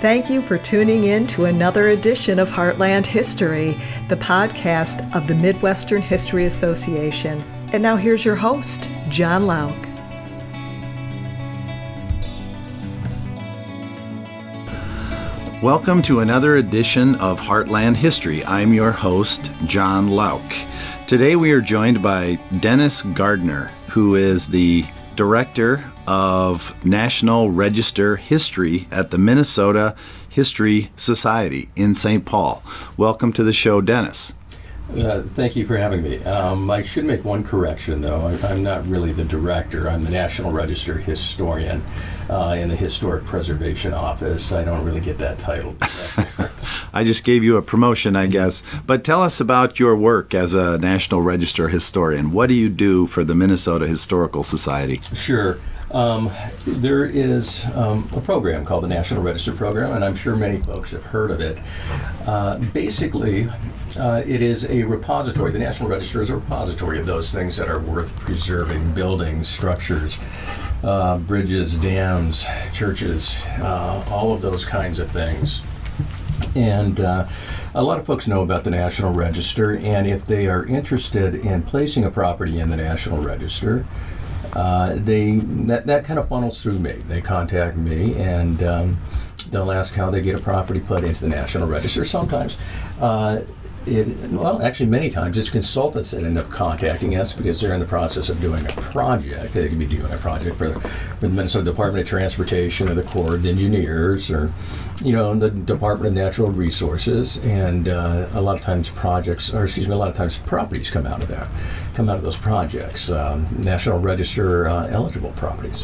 Thank you for tuning in to another edition of Heartland History, the podcast of the Midwestern History Association. And now here's your host, Jon Lauck. Welcome to another edition of Heartland History. I'm your host, Jon Lauck. Today we are joined by Denis Gardner, who is the Director of National Register History at the Minnesota History Society in St. Paul. Welcome to the show, Denis. Uh, thank you for having me. Um, I should make one correction, though. I, am not really the director. I'm the National Register historian uh, in the Historic Preservation Office. I don't really get that title. I just gave you a promotion, I guess. But tell us about your work as a National Register historian. What do you do for the Minnesota Historical Society? Sure. Um, there is um, a program called the National Register Program, and I'm sure many folks have heard of it. Uh, basically, uh, it is a repository. The National Register is a repository of those things that are worth preserving buildings, structures, uh, bridges, dams, churches, uh, all of those kinds of things. And uh, a lot of folks know about the National Register, and if they are interested in placing a property in the National Register, uh, they that, that kind of funnels through me. They contact me and um, they'll ask how they get a property put into the National Register. Sometimes uh, it, well, actually, many times it's consultants that end up contacting us because they're in the process of doing a project. They could be doing a project for, for the Minnesota Department of Transportation or the Corps of Engineers or, you know, the Department of Natural Resources. And uh, a lot of times projects, or excuse me, a lot of times properties come out of that, come out of those projects, um, National Register uh, eligible properties.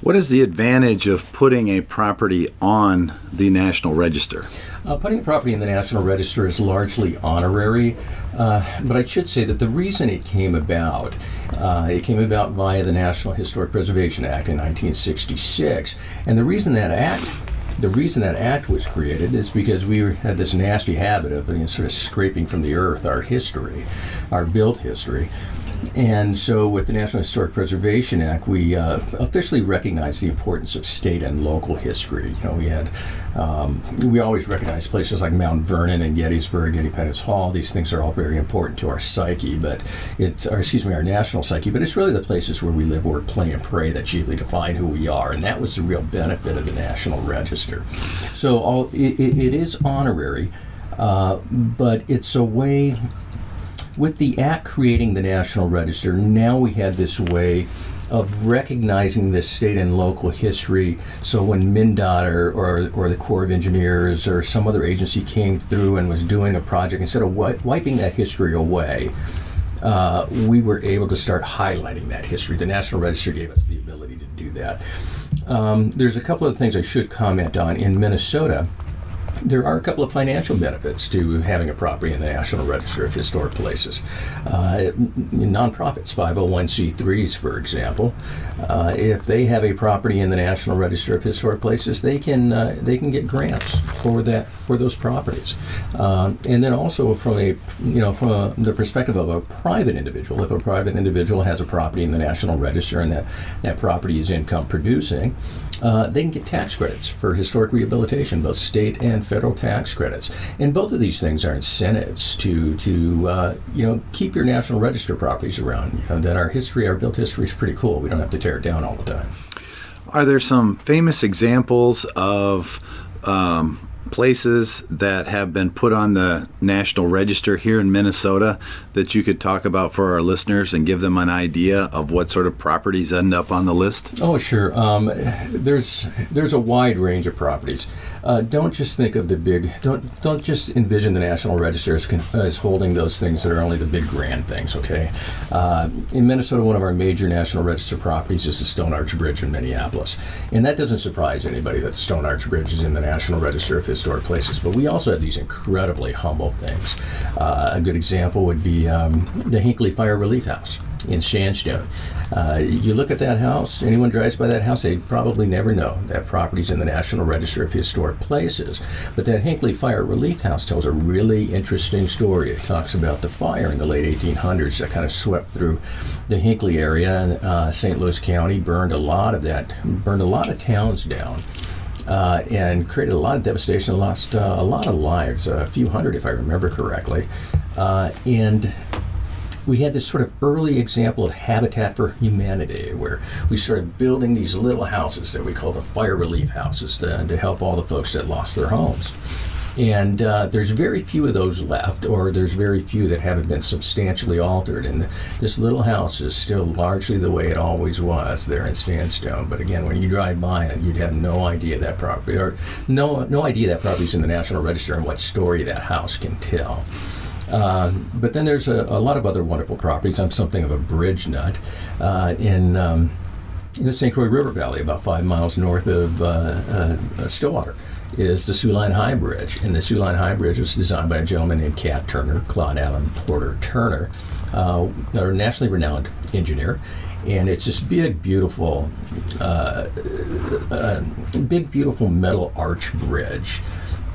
What is the advantage of putting a property on the National Register? Uh, putting a property in the National Register is largely honorary, uh, but I should say that the reason it came about, uh, it came about via the National Historic Preservation Act in 1966, and the reason that act the reason that act was created is because we had this nasty habit of you know, sort of scraping from the earth our history, our built history. And so, with the National Historic Preservation Act, we uh, officially recognize the importance of state and local history. You know, we had, um, we always recognize places like Mount Vernon and Gettysburg, Getty Pettus Hall. These things are all very important to our psyche, but it's, or excuse me, our national psyche. But it's really the places where we live, work, play, and pray that chiefly define who we are. And that was the real benefit of the National Register. So, all it, it is honorary, uh, but it's a way with the Act creating the National Register, now we had this way of recognizing this state and local history. So when MnDOT or, or, or, the Corps of Engineers or some other agency came through and was doing a project, instead of wi- wiping that history away, uh, we were able to start highlighting that history. The National Register gave us the ability to do that. Um, there's a couple of things I should comment on. In Minnesota, there are a couple of financial benefits to having a property in the National Register of Historic Places. Uh, nonprofits, 501c3s, for example, uh, if they have a property in the National Register of Historic Places, they can uh, they can get grants for that for those properties. Um, and then also from a you know from a, the perspective of a private individual, if a private individual has a property in the National Register and that that property is income producing, uh, they can get tax credits for historic rehabilitation, both state and federal tax credits. And both of these things are incentives to to uh, you know keep your National Register properties around. You know, that our history, our built history, is pretty cool. We don't have to tear it down all the time. Are there some famous examples of um, places that have been put on the National Register here in Minnesota that you could talk about for our listeners and give them an idea of what sort of properties end up on the list? Oh, sure. Um, there's there's a wide range of properties. Uh, don't just think of the big. Don't don't just envision the National Register as, as holding those things that are only the big grand things. Okay. Uh, in Minnesota, one of our major National Register properties is the Stone Arch Bridge in Minneapolis, and that doesn't surprise anybody that the Stone Arch Bridge is in the National Register of Historic Places. But we also have these incredibly humble things. Uh, a good example would be um, the Hinckley Fire Relief House in Sandstone. Uh, you look at that house, anyone drives by that house, they probably never know that property's in the National Register of Historic Places. But that Hinckley Fire Relief House tells a really interesting story. It talks about the fire in the late 1800s that kind of swept through the Hinckley area and uh, St. Louis County, burned a lot of that, burned a lot of towns down. uh, and created a lot of devastation, lost uh, a lot of lives, a few hundred if I remember correctly. Uh, and we had this sort of early example of habitat for humanity where we started building these little houses that we call the fire relief houses to, to help all the folks that lost their homes. And uh, there's very few of those left, or there's very few that haven't been substantially altered. And this little house is still largely the way it always was there in Sandstone. But again, when you drive by it, you'd have no idea that property, or no no idea that property's in the National Register and what story that house can tell. Uh, but then there's a, a, lot of other wonderful properties. I'm something of a bridge nut uh, in. Um, in the St. Croix River Valley, about five miles north of uh, uh Stillwater is the Soo Line High Bridge. And the Soo Line High Bridge was designed by a gentleman named Cap Turner, Claude Allen Porter Turner, uh, a nationally renowned engineer. And it's this big, beautiful, uh, uh, big, beautiful metal arch bridge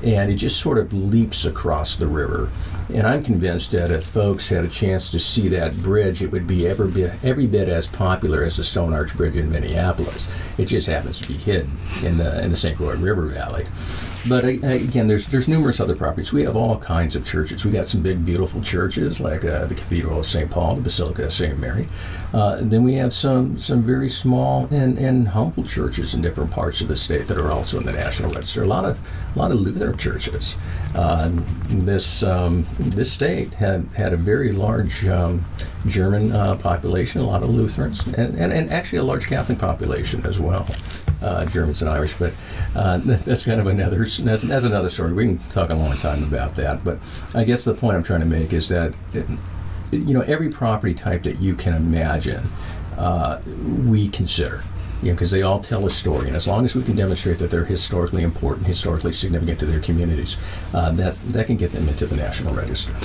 and it just sort of leaps across the river. And I'm convinced that if folks had a chance to see that bridge, it would be every bit, every bit as popular as the Stone Arch Bridge in Minneapolis. It just happens to be hidden in the in the St. Croix River Valley. But uh, again, there's there's numerous other properties. We have all kinds of churches. We got some big, beautiful churches like uh, the Cathedral of St. Paul, the Basilica of St. Mary. Uh, then we have some some very small and, and humble churches in different parts of the state that are also in the National Register. A lot of a lot of Lutheran churches. Uh, this um, this state had had a very large um, German uh, population, a lot of Lutherans, and, and, and actually a large Catholic population as well uh, Germans and Irish, but uh, that's kind of another that's, that's another story. We can talk a long time about that. But I guess the point I'm trying to make is that it, you know every property type that you can imagine, uh, we consider. You know, because they all tell a story, and as long as we can demonstrate that they're historically important, historically significant to their communities, uh, that that can get them into the national register.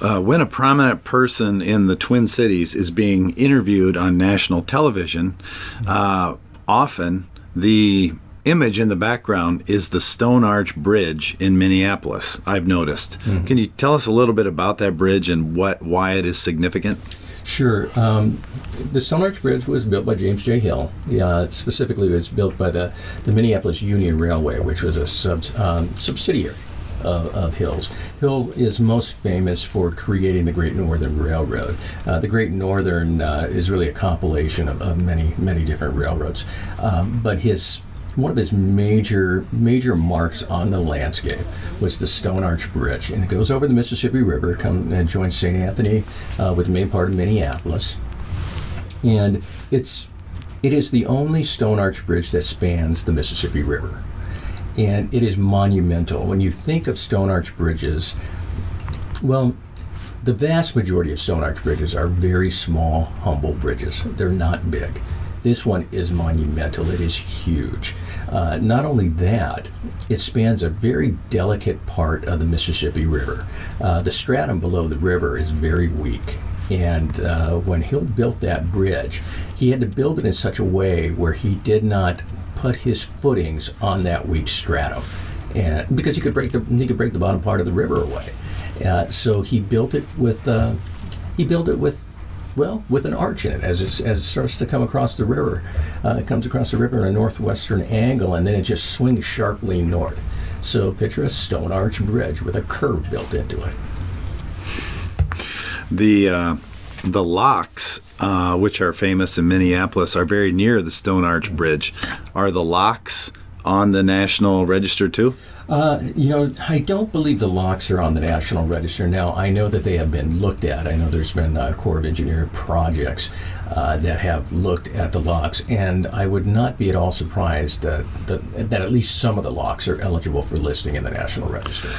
Uh, when a prominent person in the Twin Cities is being interviewed on national television, uh, often the image in the background is the Stone Arch Bridge in Minneapolis. I've noticed. Mm-hmm. Can you tell us a little bit about that bridge and what why it is significant? Sure. Um, the Stone Arch Bridge was built by James J. Hill. Uh, specifically, it was built by the, the Minneapolis Union Railway, which was a sub, um, subsidiary of, of, Hill's. Hill is most famous for creating the Great Northern Railroad. Uh, the Great Northern uh, is really a compilation of, of, many, many different railroads. Um, but his one of his major major marks on the landscape was the Stone Arch Bridge, and it goes over the Mississippi River, come and joins St. Anthony uh, with the main part of Minneapolis, and it's it is the only stone arch bridge that spans the Mississippi River and it is monumental. When you think of stone arch bridges, well, the vast majority of stone arch bridges are very small, humble bridges. They're not big. This one is monumental. It is huge. Uh, not only that, it spans a very delicate part of the Mississippi River. Uh, the stratum below the river is very weak. And uh, when Hill built that bridge, he had to build it in such a way where he did not put his footings on that weak stratum, and because he could break the he could break the bottom part of the river away. Uh, so he built it with uh, he built it with well with an arch in it as it, as it starts to come across the river. Uh, it comes across the river in a northwestern angle, and then it just swings sharply north. So picture a stone arch bridge with a curve built into it. The uh, the locks uh, which are famous in Minneapolis, are very near the Stone Arch Bridge. Are the locks on the National Register too? Uh, you know, I don't believe the locks are on the National Register. Now, I know that they have been looked at. I know there's been uh, Corps of Engineer projects uh, that have looked at the locks, and I would not be at all surprised that, that, that at least some of the locks are eligible for listing in the National Register.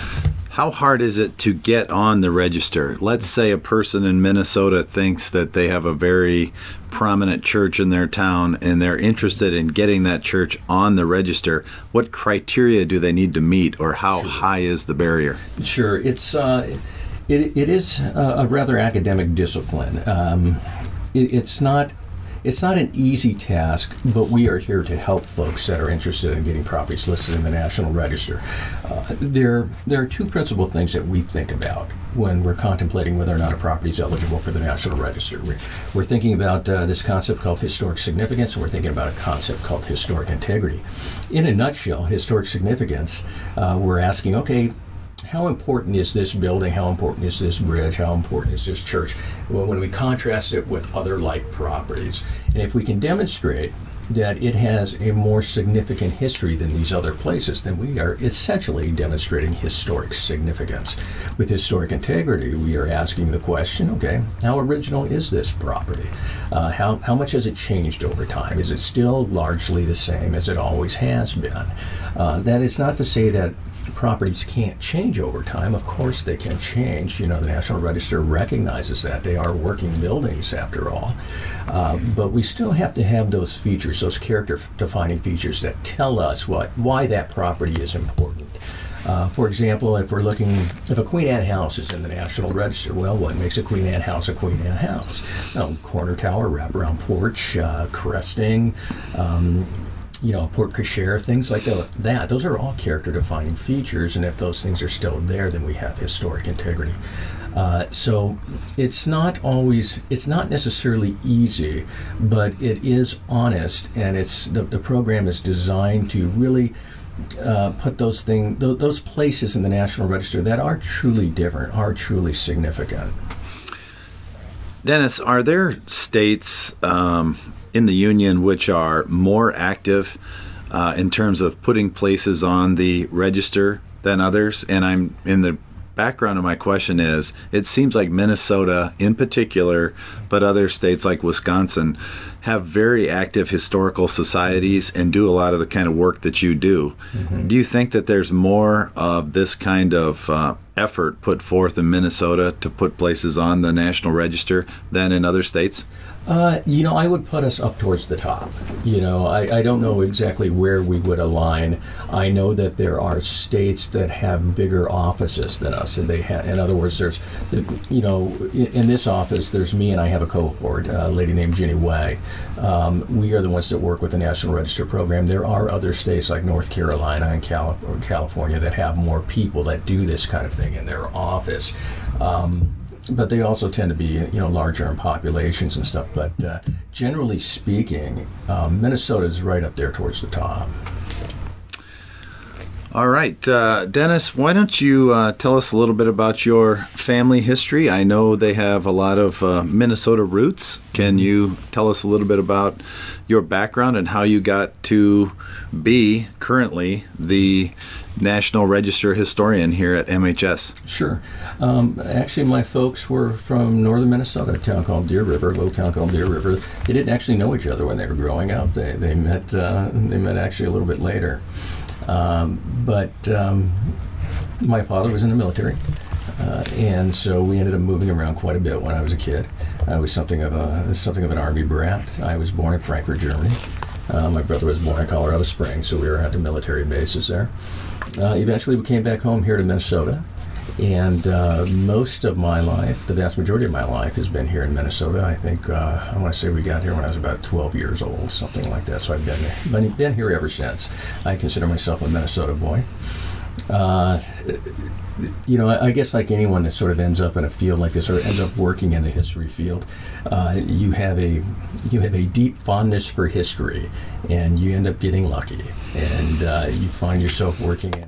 How hard is it to get on the register? Let's say a person in Minnesota thinks that they have a very prominent church in their town and they're interested in getting that church on the register. What criteria do they need to meet, or how sure. high is the barrier? Sure, it's uh, it, it is a rather academic discipline. Um, it, it's not it's not an easy task, but we are here to help folks that are interested in getting properties listed in the National Register. Uh, there, there are two principal things that we think about when we're contemplating whether or not a property is eligible for the National Register. We're, we're thinking about uh, this concept called historic significance, and we're thinking about a concept called historic integrity. In a nutshell, historic significance, uh, we're asking, okay, how important is this building? How important is this bridge? How important is this church? Well, when we contrast it with other like properties, and if we can demonstrate that it has a more significant history than these other places, then we are essentially demonstrating historic significance. With historic integrity, we are asking the question okay, how original is this property? Uh, how, how much has it changed over time? Is it still largely the same as it always has been? Uh, that is not to say that properties can't change over time. Of course, they can change. You know, the National Register recognizes that they are working buildings after all. Uh, but we still have to have those features, those character defining features that tell us what why that property is important. Uh, for example, if we're looking, if a Queen Anne house is in the National Register, well, what makes a Queen Anne house a Queen Anne house? Well, corner tower, wraparound porch, uh, cresting, um, you know, port cochere, things like that. Those are all character defining features, and if those things are still there, then we have historic integrity. Uh, so it's not always, it's not necessarily easy, but it is honest, and it's the, the program is designed to really uh, put those things, th- those places in the National Register that are truly different, are truly significant. Denis, are there states um, in the union which are more active uh, in terms of putting places on the register than others. And I'm in the background of my question is it seems like Minnesota in particular, but other states like Wisconsin have very active historical societies and do a lot of the kind of work that you do. Mm-hmm. Do you think that there's more of this kind of uh, effort put forth in Minnesota to put places on the National Register than in other states? Uh, you know, I would put us up towards the top. You know, I, I don't know exactly where we would align. I know that there are states that have bigger offices than us, and they have. In other words, there's, you know, in, in this office, there's me and I have a cohort, a lady named Ginny Way. Um, we are the ones that work with the National Register program. There are other states like North Carolina and California that have more people that do this kind of thing in their office. Um, but they also tend to be you know larger in populations and stuff. But uh, generally speaking, um, Minnesota is right up there towards the top. All right, uh, Denis, why don't you uh, tell us a little bit about your family history? I know they have a lot of uh, Minnesota roots. Can you tell us a little bit about your background and how you got to be currently the National Register historian here at MHS? Sure. Um, actually, my folks were from northern Minnesota, a town called Deer River, a little town called Deer River. They didn't actually know each other when they were growing up. They, they met uh, they met actually a little bit later. Um, but um, my father was in the military. Uh, and so we ended up moving around quite a bit when I was a kid. I was something of a something of an army brat. I was born in Frankfurt, Germany. Uh, my brother was born in Colorado Springs, so we were at the military bases there. Uh, eventually, we came back home here to Minnesota, and uh, most of my life, the vast majority of my life, has been here in Minnesota. I think uh, I want to say we got here when I was about 12 years old, something like that. So I've been been, been here ever since. I consider myself a Minnesota boy. You know, I guess like anyone that sort of ends up in a field like this or ends up working in the history field, uh, you have a you have a deep fondness for history, and you end up getting lucky, and uh, you find yourself working in.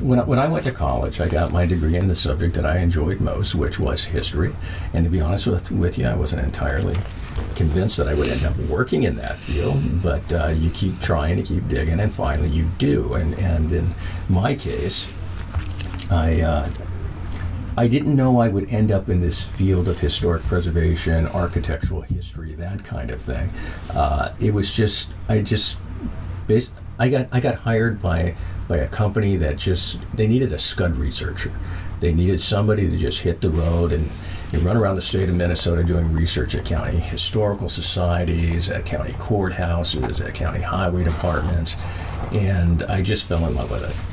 When I, when I went to college, I got my degree in the subject that I enjoyed most, which was history. And to be honest with, with you, I wasn't entirely convinced that I would end up working in that field, but uh, you keep trying to keep digging, and finally you do. And, and in my case, I uh, I didn't know I would end up in this field of historic preservation, architectural history, that kind of thing. Uh, it was just I just I got I got hired by by a company that just they needed a scud researcher. They needed somebody to just hit the road and, and run around the state of Minnesota doing research at county historical societies, at county courthouses, at county highway departments, and I just fell in love with it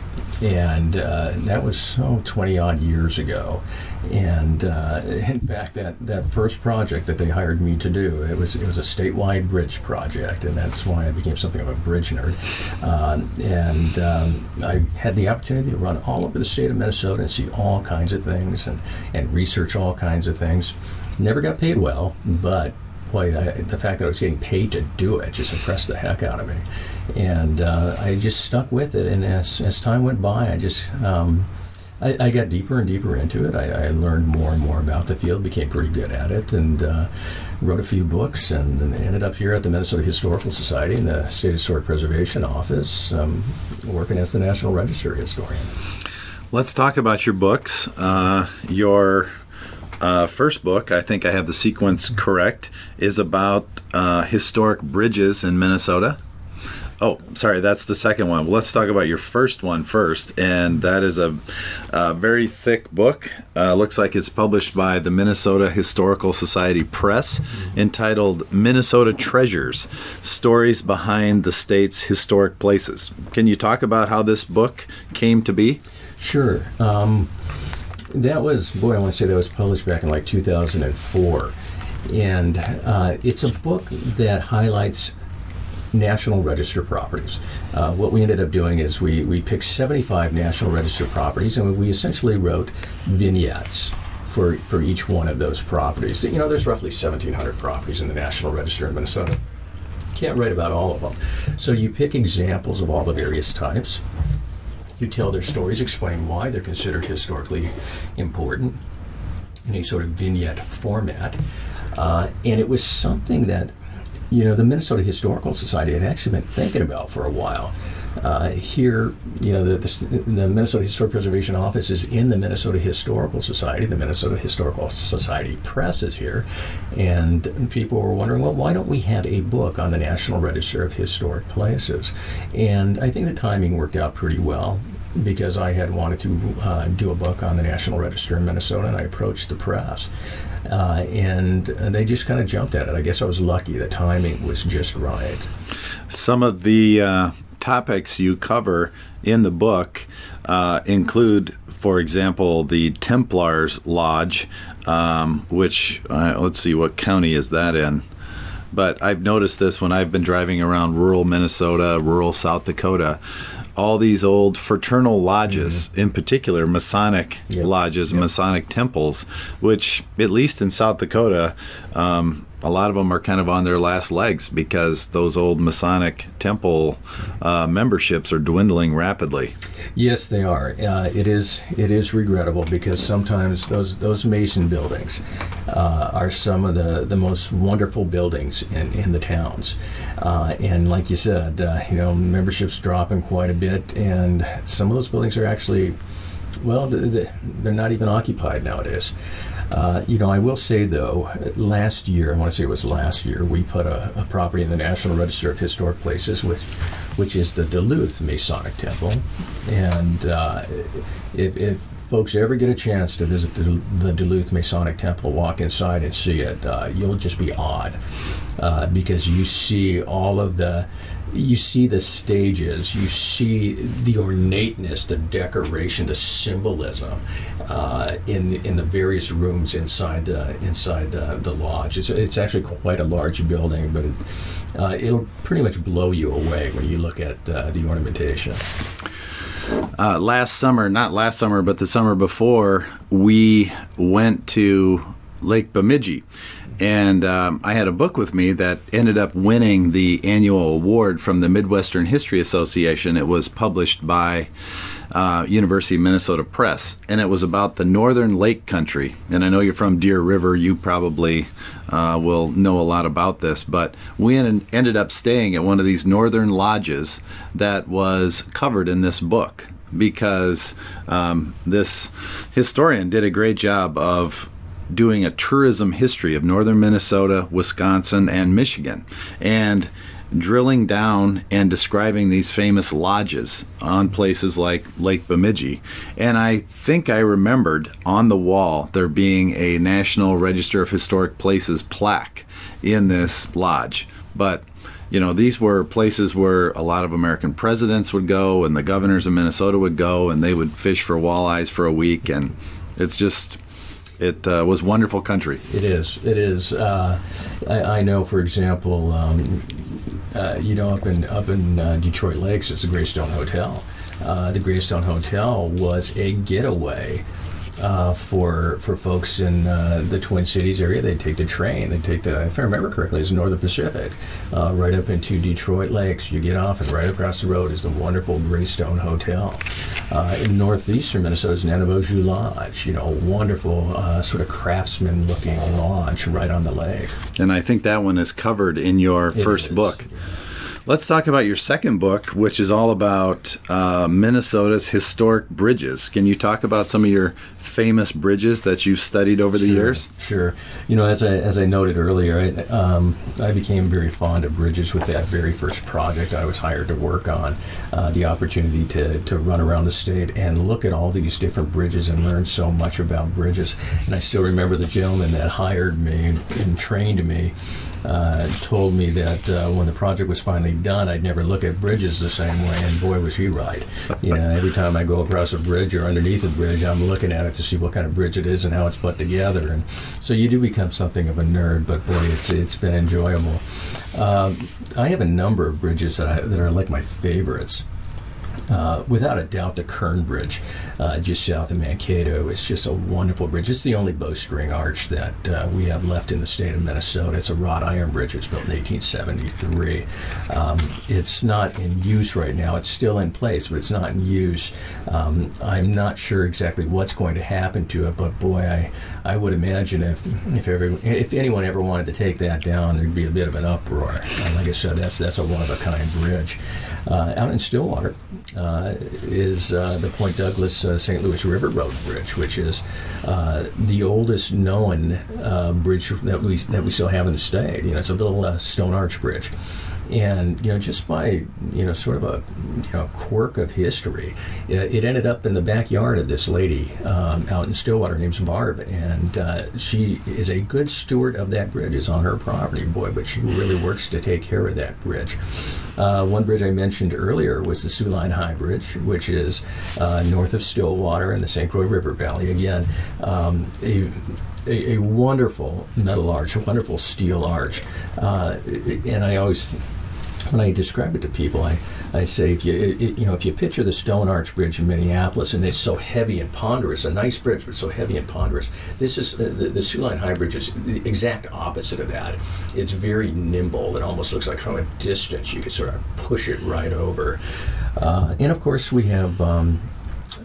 and uh, that was oh, 20 odd years ago. And uh, in fact, that, that first project that they hired me to do, it was it was a statewide bridge project, and that's why I became something of a bridge nerd. Uh, and um, I had the opportunity to run all over the state of Minnesota and see all kinds of things and, and research all kinds of things. Never got paid well, but boy, I, the fact that I was getting paid to do it just impressed the heck out of me. And uh, I just stuck with it. And as, as time went by, I just um, I, I, got deeper and deeper into it. I, I, learned more and more about the field, became pretty good at it, and uh, wrote a few books, and ended up here at the Minnesota Historical Society in the State Historic Preservation Office, um, working as the National Register historian. Let's talk about your books. Uh, your uh, first book, I think I have the sequence correct, is about uh, historic bridges in Minnesota. Oh, sorry, that's the second one. Well, let's talk about your first one first, and that is a, a very thick book. Uh, looks like it's published by the Minnesota Historical Society Press, entitled "Minnesota Treasures: Stories Behind the State's Historic Places." Can you talk about how this book came to be? Sure. Um, that was, boy, I want to say that was published back in like 2004. And uh, it's a book that highlights National Register properties. Uh, what we ended up doing is we, we picked 75 National Register properties and we essentially wrote vignettes for, for each one of those properties. You know, there's roughly 1,700 properties in the National Register in Minnesota. Can't write about all of them. So you pick examples of all the various types You tell their stories, explain why they're considered historically important in a sort of vignette format. Uh, and it was something that, you know, the Minnesota Historical Society had actually been thinking about for a while. Uh, here, you know, the, the, the, Minnesota Historic Preservation Office is in the Minnesota Historical Society. The Minnesota Historical Society Press is here. And people were wondering, well, why don't we have a book on the National Register of Historic Places? And I think the timing worked out pretty well because I had wanted to uh, do a book on the National Register in Minnesota, and I approached the press. Uh, and they just kind of jumped at it. I guess I was lucky. The timing was just right. Some of the uh, topics you cover in the book uh, include, for example, the Templars Lodge, um, which, uh, let's see, what county is that in? But I've noticed this when I've been driving around rural Minnesota, rural South Dakota all these old fraternal lodges, mm-hmm. in particular Masonic yep. lodges, yep. Masonic temples, which, at least in South Dakota, um, a lot of them are kind of on their last legs because those old Masonic temple uh, memberships are dwindling rapidly. Yes, they are. Uh, it is it is regrettable because sometimes those those Mason buildings uh, are some of the, the most wonderful buildings in, in the towns, uh, and like you said, uh, you know memberships dropping quite a bit, and some of those buildings are actually well, they're not even occupied nowadays. Uh, you know, I will say though, last year, I want to say it was last year, we put a, a property in the National Register of Historic Places, which, which is the Duluth Masonic Temple. And uh, if, if, folks ever get a chance to visit the, the, Duluth Masonic Temple, walk inside and see it, uh, you'll just be awed uh, because you see all of the you see the stages, you see the ornateness, the decoration, the symbolism uh, in in the various rooms inside the inside the, the lodge. It's, it's actually quite a large building, but it, uh, it'll pretty much blow you away when you look at uh, the ornamentation. Uh, last summer, not last summer, but the summer before, we went to Lake Bemidji and um, I had a book with me that ended up winning the annual award from the Midwestern History Association. It was published by uh, University of Minnesota Press, and it was about the northern lake country. And I know you're from Deer River, you probably uh, will know a lot about this, but we en- ended up staying at one of these northern lodges that was covered in this book because um, this historian did a great job of doing a tourism history of northern Minnesota, Wisconsin, and Michigan, and drilling down and describing these famous lodges on places like Lake Bemidji. And I think I remembered on the wall there being a National Register of Historic Places plaque in this lodge. But you know, these were places where a lot of American presidents would go, and the governors of Minnesota would go, and they would fish for walleyes for a week, and it's just it uh, was wonderful country. It is. It is. Uh, I, I, know, for example, um, uh, you know, up in up in uh, Detroit Lakes, it's the Greystone Hotel. Uh, the Greystone Hotel was a getaway uh, for for folks in uh, the Twin Cities area. They'd take the train. They'd take the, if I remember correctly, it's Northern Pacific, uh, right up into Detroit Lakes. You get off, and right across the road is the wonderful Greystone Hotel. Uh, in northeastern Minnesota is Naniboujou Lodge. You know, wonderful uh, sort of craftsman-looking lodge right on the lake. And I think that one is covered in your It first is. book. Let's talk about your second book, which is all about uh, Minnesota's historic bridges. Can you talk about some of your famous bridges that you've studied over the Sure, years? Sure. You know, as I as I noted earlier, I, um, I became very fond of bridges with that very first project I was hired to work on. Uh, the opportunity to to run around the state and look at all these different bridges and learn so much about bridges. And I still remember the gentleman that hired me and, and trained me. Uh, told me that uh, when the project was finally done, I'd never look at bridges the same way, and boy, was he right. You know, every time I go across a bridge or underneath a bridge, I'm looking at it to see what kind of bridge it is and how it's put together, and so you do become something of a nerd. But boy, it's it's been enjoyable. Um, I have a number of bridges that I, that are like my favorites. Uh, without a doubt, the Kern Bridge, uh, just south of Mankato, is just a wonderful bridge. It's the only bowstring arch that uh, we have left in the state of Minnesota. It's a wrought iron bridge. It's built in 1873. Um, it's not in use right now. It's still in place, but it's not in use. Um, I'm not sure exactly what's going to happen to it, but boy, I, I would imagine if if every, if anyone ever wanted to take that down, there'd be a bit of an uproar. And like I said, that's that's a one of a kind bridge. Uh, out in Stillwater uh, is uh, the Point Douglas uh, St. Louis River Road Bridge, which is uh, the oldest known uh, bridge that we that we still have in the state. You know, it's a little uh, stone arch bridge. And you know, just by you know, sort of a you know quirk of history, it, it ended up in the backyard of this lady um, out in Stillwater named Barb, and uh, she is a good steward of that bridge. It's on her property, boy, but she really works to take care of that bridge. Uh, one bridge I mentioned earlier was the Soo Line High Bridge, which is uh, north of Stillwater in the St. Croix River Valley. Again, um, a, a, a wonderful metal arch, a wonderful steel arch. Uh, and I always, when I describe it to people, I, I say if you it, you know if you picture the Stone Arch Bridge in Minneapolis and it's so heavy and ponderous, a nice bridge but so heavy and ponderous. This is uh, the, the Soo Line High Bridge is the exact opposite of that. It's very nimble. It almost looks like from a distance you could sort of push it right over. Uh, and of course we have. Um,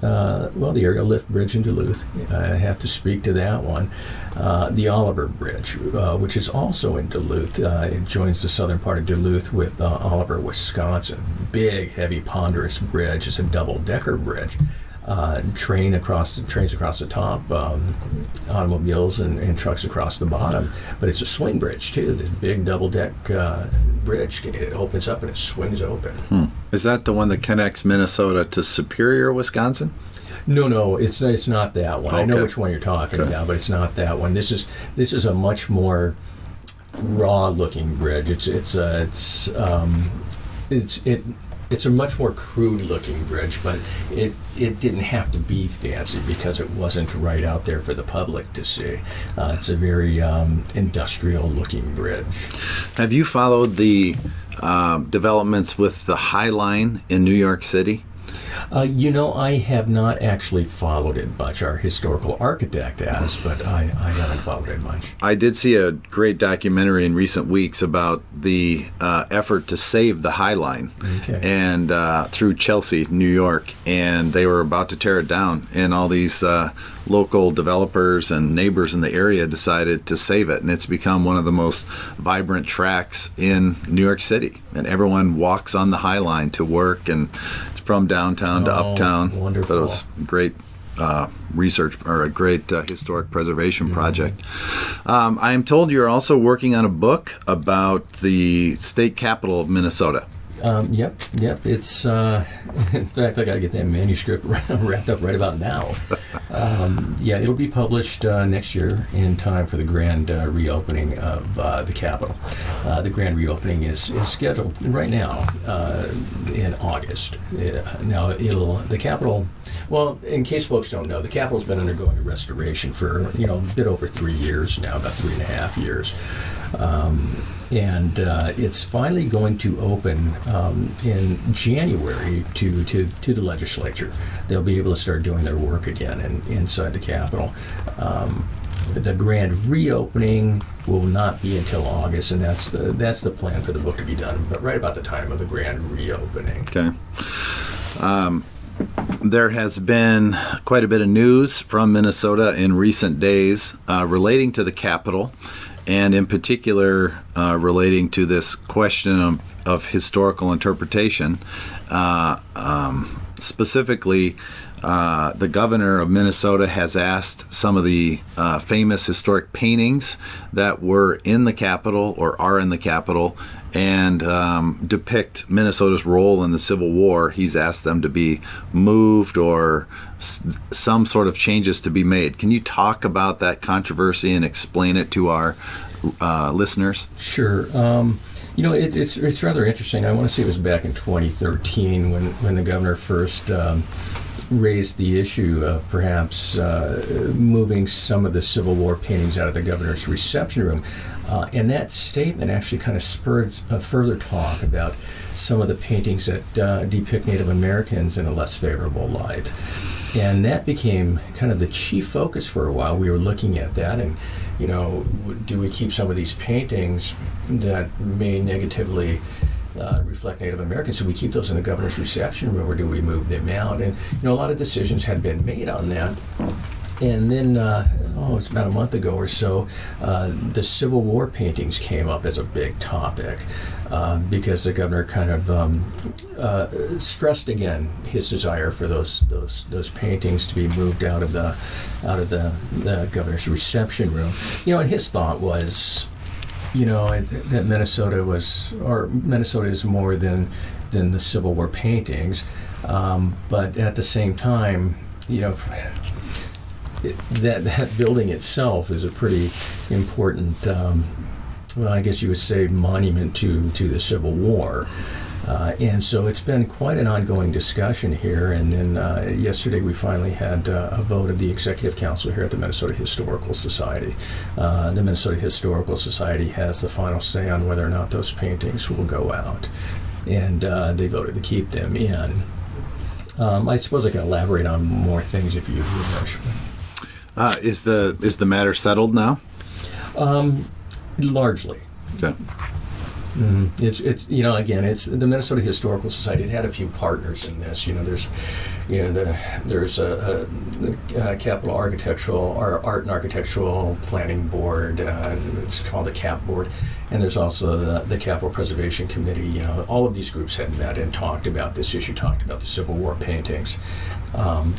uh, well, the aerial lift bridge in Duluth. I have to speak to that one. Uh, the Oliver Bridge, uh, which is also in Duluth. Uh, it joins the southern part of Duluth with uh, Oliver, Wisconsin. Big, heavy, ponderous bridge. It's a double-decker bridge. Uh, train across the trains across the top, um, automobiles and, and trucks across the bottom. But it's a swing bridge too. This big double deck bridge. It opens up and it swings open. Is that the one that connects Minnesota to Superior, Wisconsin? No, no, it's it's not that one. I know which one you're talking Okay. about, but it's not that one. This is this is a much more raw looking bridge. It's it's uh, it's um, it's it. It's a much more crude looking bridge, but it, it didn't have to be fancy because it wasn't right out there for the public to see. Uh, it's a very um, industrial looking bridge. Have you followed the um, developments with the High Line in New York City? Uh, you know, I have not actually followed it much. Our historical architect has, but I, I haven't followed it much. I did see a great documentary in recent weeks about the uh, effort to save the High Line, Okay. and uh, through Chelsea, New York, and they were about to tear it down, and all these uh, local developers and neighbors in the area decided to save it, and it's become one of the most vibrant tracks in New York City, and everyone walks on the High Line to work and from downtown to Oh, uptown. But it was a great uh, research or a great uh, historic preservation Mm-hmm. project. Um, I am told you're also working on a book about the state capital of Minnesota. Um, yep, yep. It's uh, in fact I got to get that manuscript wrapped up right about now. Um, yeah, it'll be published uh, next year in time for the grand uh, reopening of uh, the Capitol. Uh, the grand reopening is, is scheduled right now uh, in August. now it'll the Capitol. Well, in case folks don't know, the Capitol's been undergoing a restoration for you know a bit over three years now, about three and a half years. Um, and uh, it's finally going to open um, in January to, to, to the legislature. They'll be able to start doing their work again in, inside the Capitol. Um, the grand reopening will not be until August, and that's the that's the plan for the book to be done, but right about the time of the grand reopening. Okay. Um, there has been quite a bit of news from Minnesota in recent days uh, relating to the Capitol and in particular uh, relating to this question of, of historical interpretation. Uh, um, specifically, uh, the governor of Minnesota has asked some of the uh, famous historic paintings that were in the Capitol or are in the Capitol and um, depict Minnesota's role in the Civil War. He's asked them to be moved or some sort of changes to be made. Can you talk about that controversy and explain it to our uh, listeners? Sure. Um, you know, it, it's it's rather interesting. I want to say it was back in 2013 when when the governor first. Um, raised the issue of perhaps uh, moving some of the Civil War paintings out of the governor's reception room. Uh, and that statement actually kind of spurred a further talk about some of the paintings that uh, depict Native Americans in a less favorable light. And that became kind of the chief focus for a while. We were looking at that and, you know, do we keep some of these paintings that may negatively uh, reflect Native Americans. Do we keep those in the governor's reception room, or do we move them out? And you know, a lot of decisions had been made on that. And then, uh, oh, it's about a month ago or so, uh, the Civil War paintings came up as a big topic uh, because the governor kind of um, uh, stressed again his desire for those those those paintings to be moved out of the out of the, the governor's reception room. You know, and his thought was, you know, that Minnesota was, or Minnesota is more than than the Civil War paintings, um, but at the same time, you know, that that building itself is a pretty important, um, well, I guess you would say, monument to to the Civil War. Uh, and so it's been quite an ongoing discussion here. And then uh, yesterday we finally had uh, a vote of the Executive Council here at the Minnesota Historical Society. Uh, the Minnesota Historical Society has the final say on whether or not those paintings will go out. And uh, they voted to keep them in. Um, I suppose I can elaborate on more things if you wish. Uh, is the is the matter settled now? Um, largely. Okay. Mm-hmm. It's it's you know again it's the Minnesota Historical Society. It had a few partners in this. You know there's you know the there's a, a, a Capitol Architectural or Art and Architectural Planning Board. Uh, it's called the CAP Board, and there's also the, the Capitol Preservation Committee. You know all of these groups had met and talked about this issue, talked about the Civil War paintings. Um,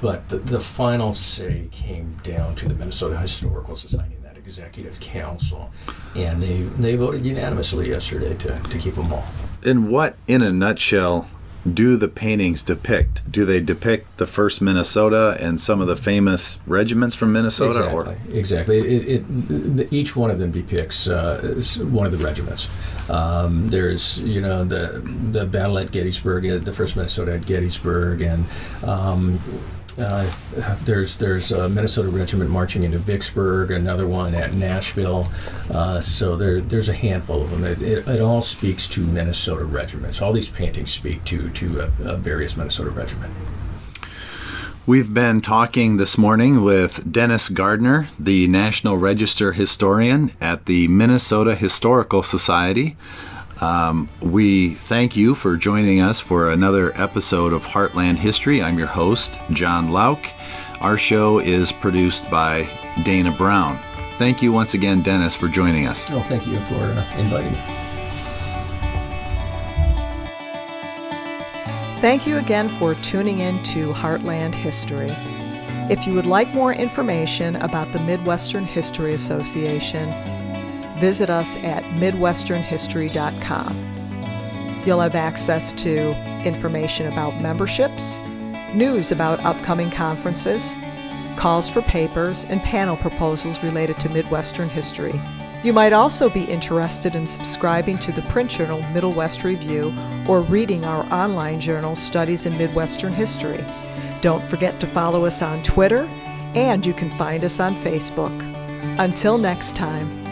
but the, the final say came down to the Minnesota Historical Society and that executive council, and they they voted unanimously yesterday to, to keep them all. In what, in a nutshell, do the paintings depict? Do they depict the first Minnesota and some of the famous regiments from Minnesota? Exactly. Or? Exactly. It, it, each one of them depicts uh, one of the regiments. Um, there's, you know, the the battle at Gettysburg, uh, the first Minnesota at Gettysburg, and um, uh, there's there's a Minnesota regiment marching into Vicksburg, another one at Nashville. Uh, so there there's a handful of them. It, it, it, all speaks to Minnesota regiments. All these paintings speak to to a, a various Minnesota regiment. We've been talking this morning with Denis Gardner, the National Register historian at the Minnesota Historical Society. Um, we thank you for joining us for another episode of Heartland History. I'm your host, Jon Lauck. Our show is produced by Dana Brown. Thank you once again, Denis, for joining us. Oh, thank you for uh, inviting me. Thank you again for tuning in to Heartland History. If you would like more information about the Midwestern History Association, visit us at MidwesternHistory.com. You'll have access to information about memberships, news about upcoming conferences, calls for papers, and panel proposals related to Midwestern history. You might also be interested in subscribing to the print journal Middle West Review or reading our online journal Studies in Midwestern History. Don't forget to follow us on Twitter, and you can find us on Facebook. Until next time.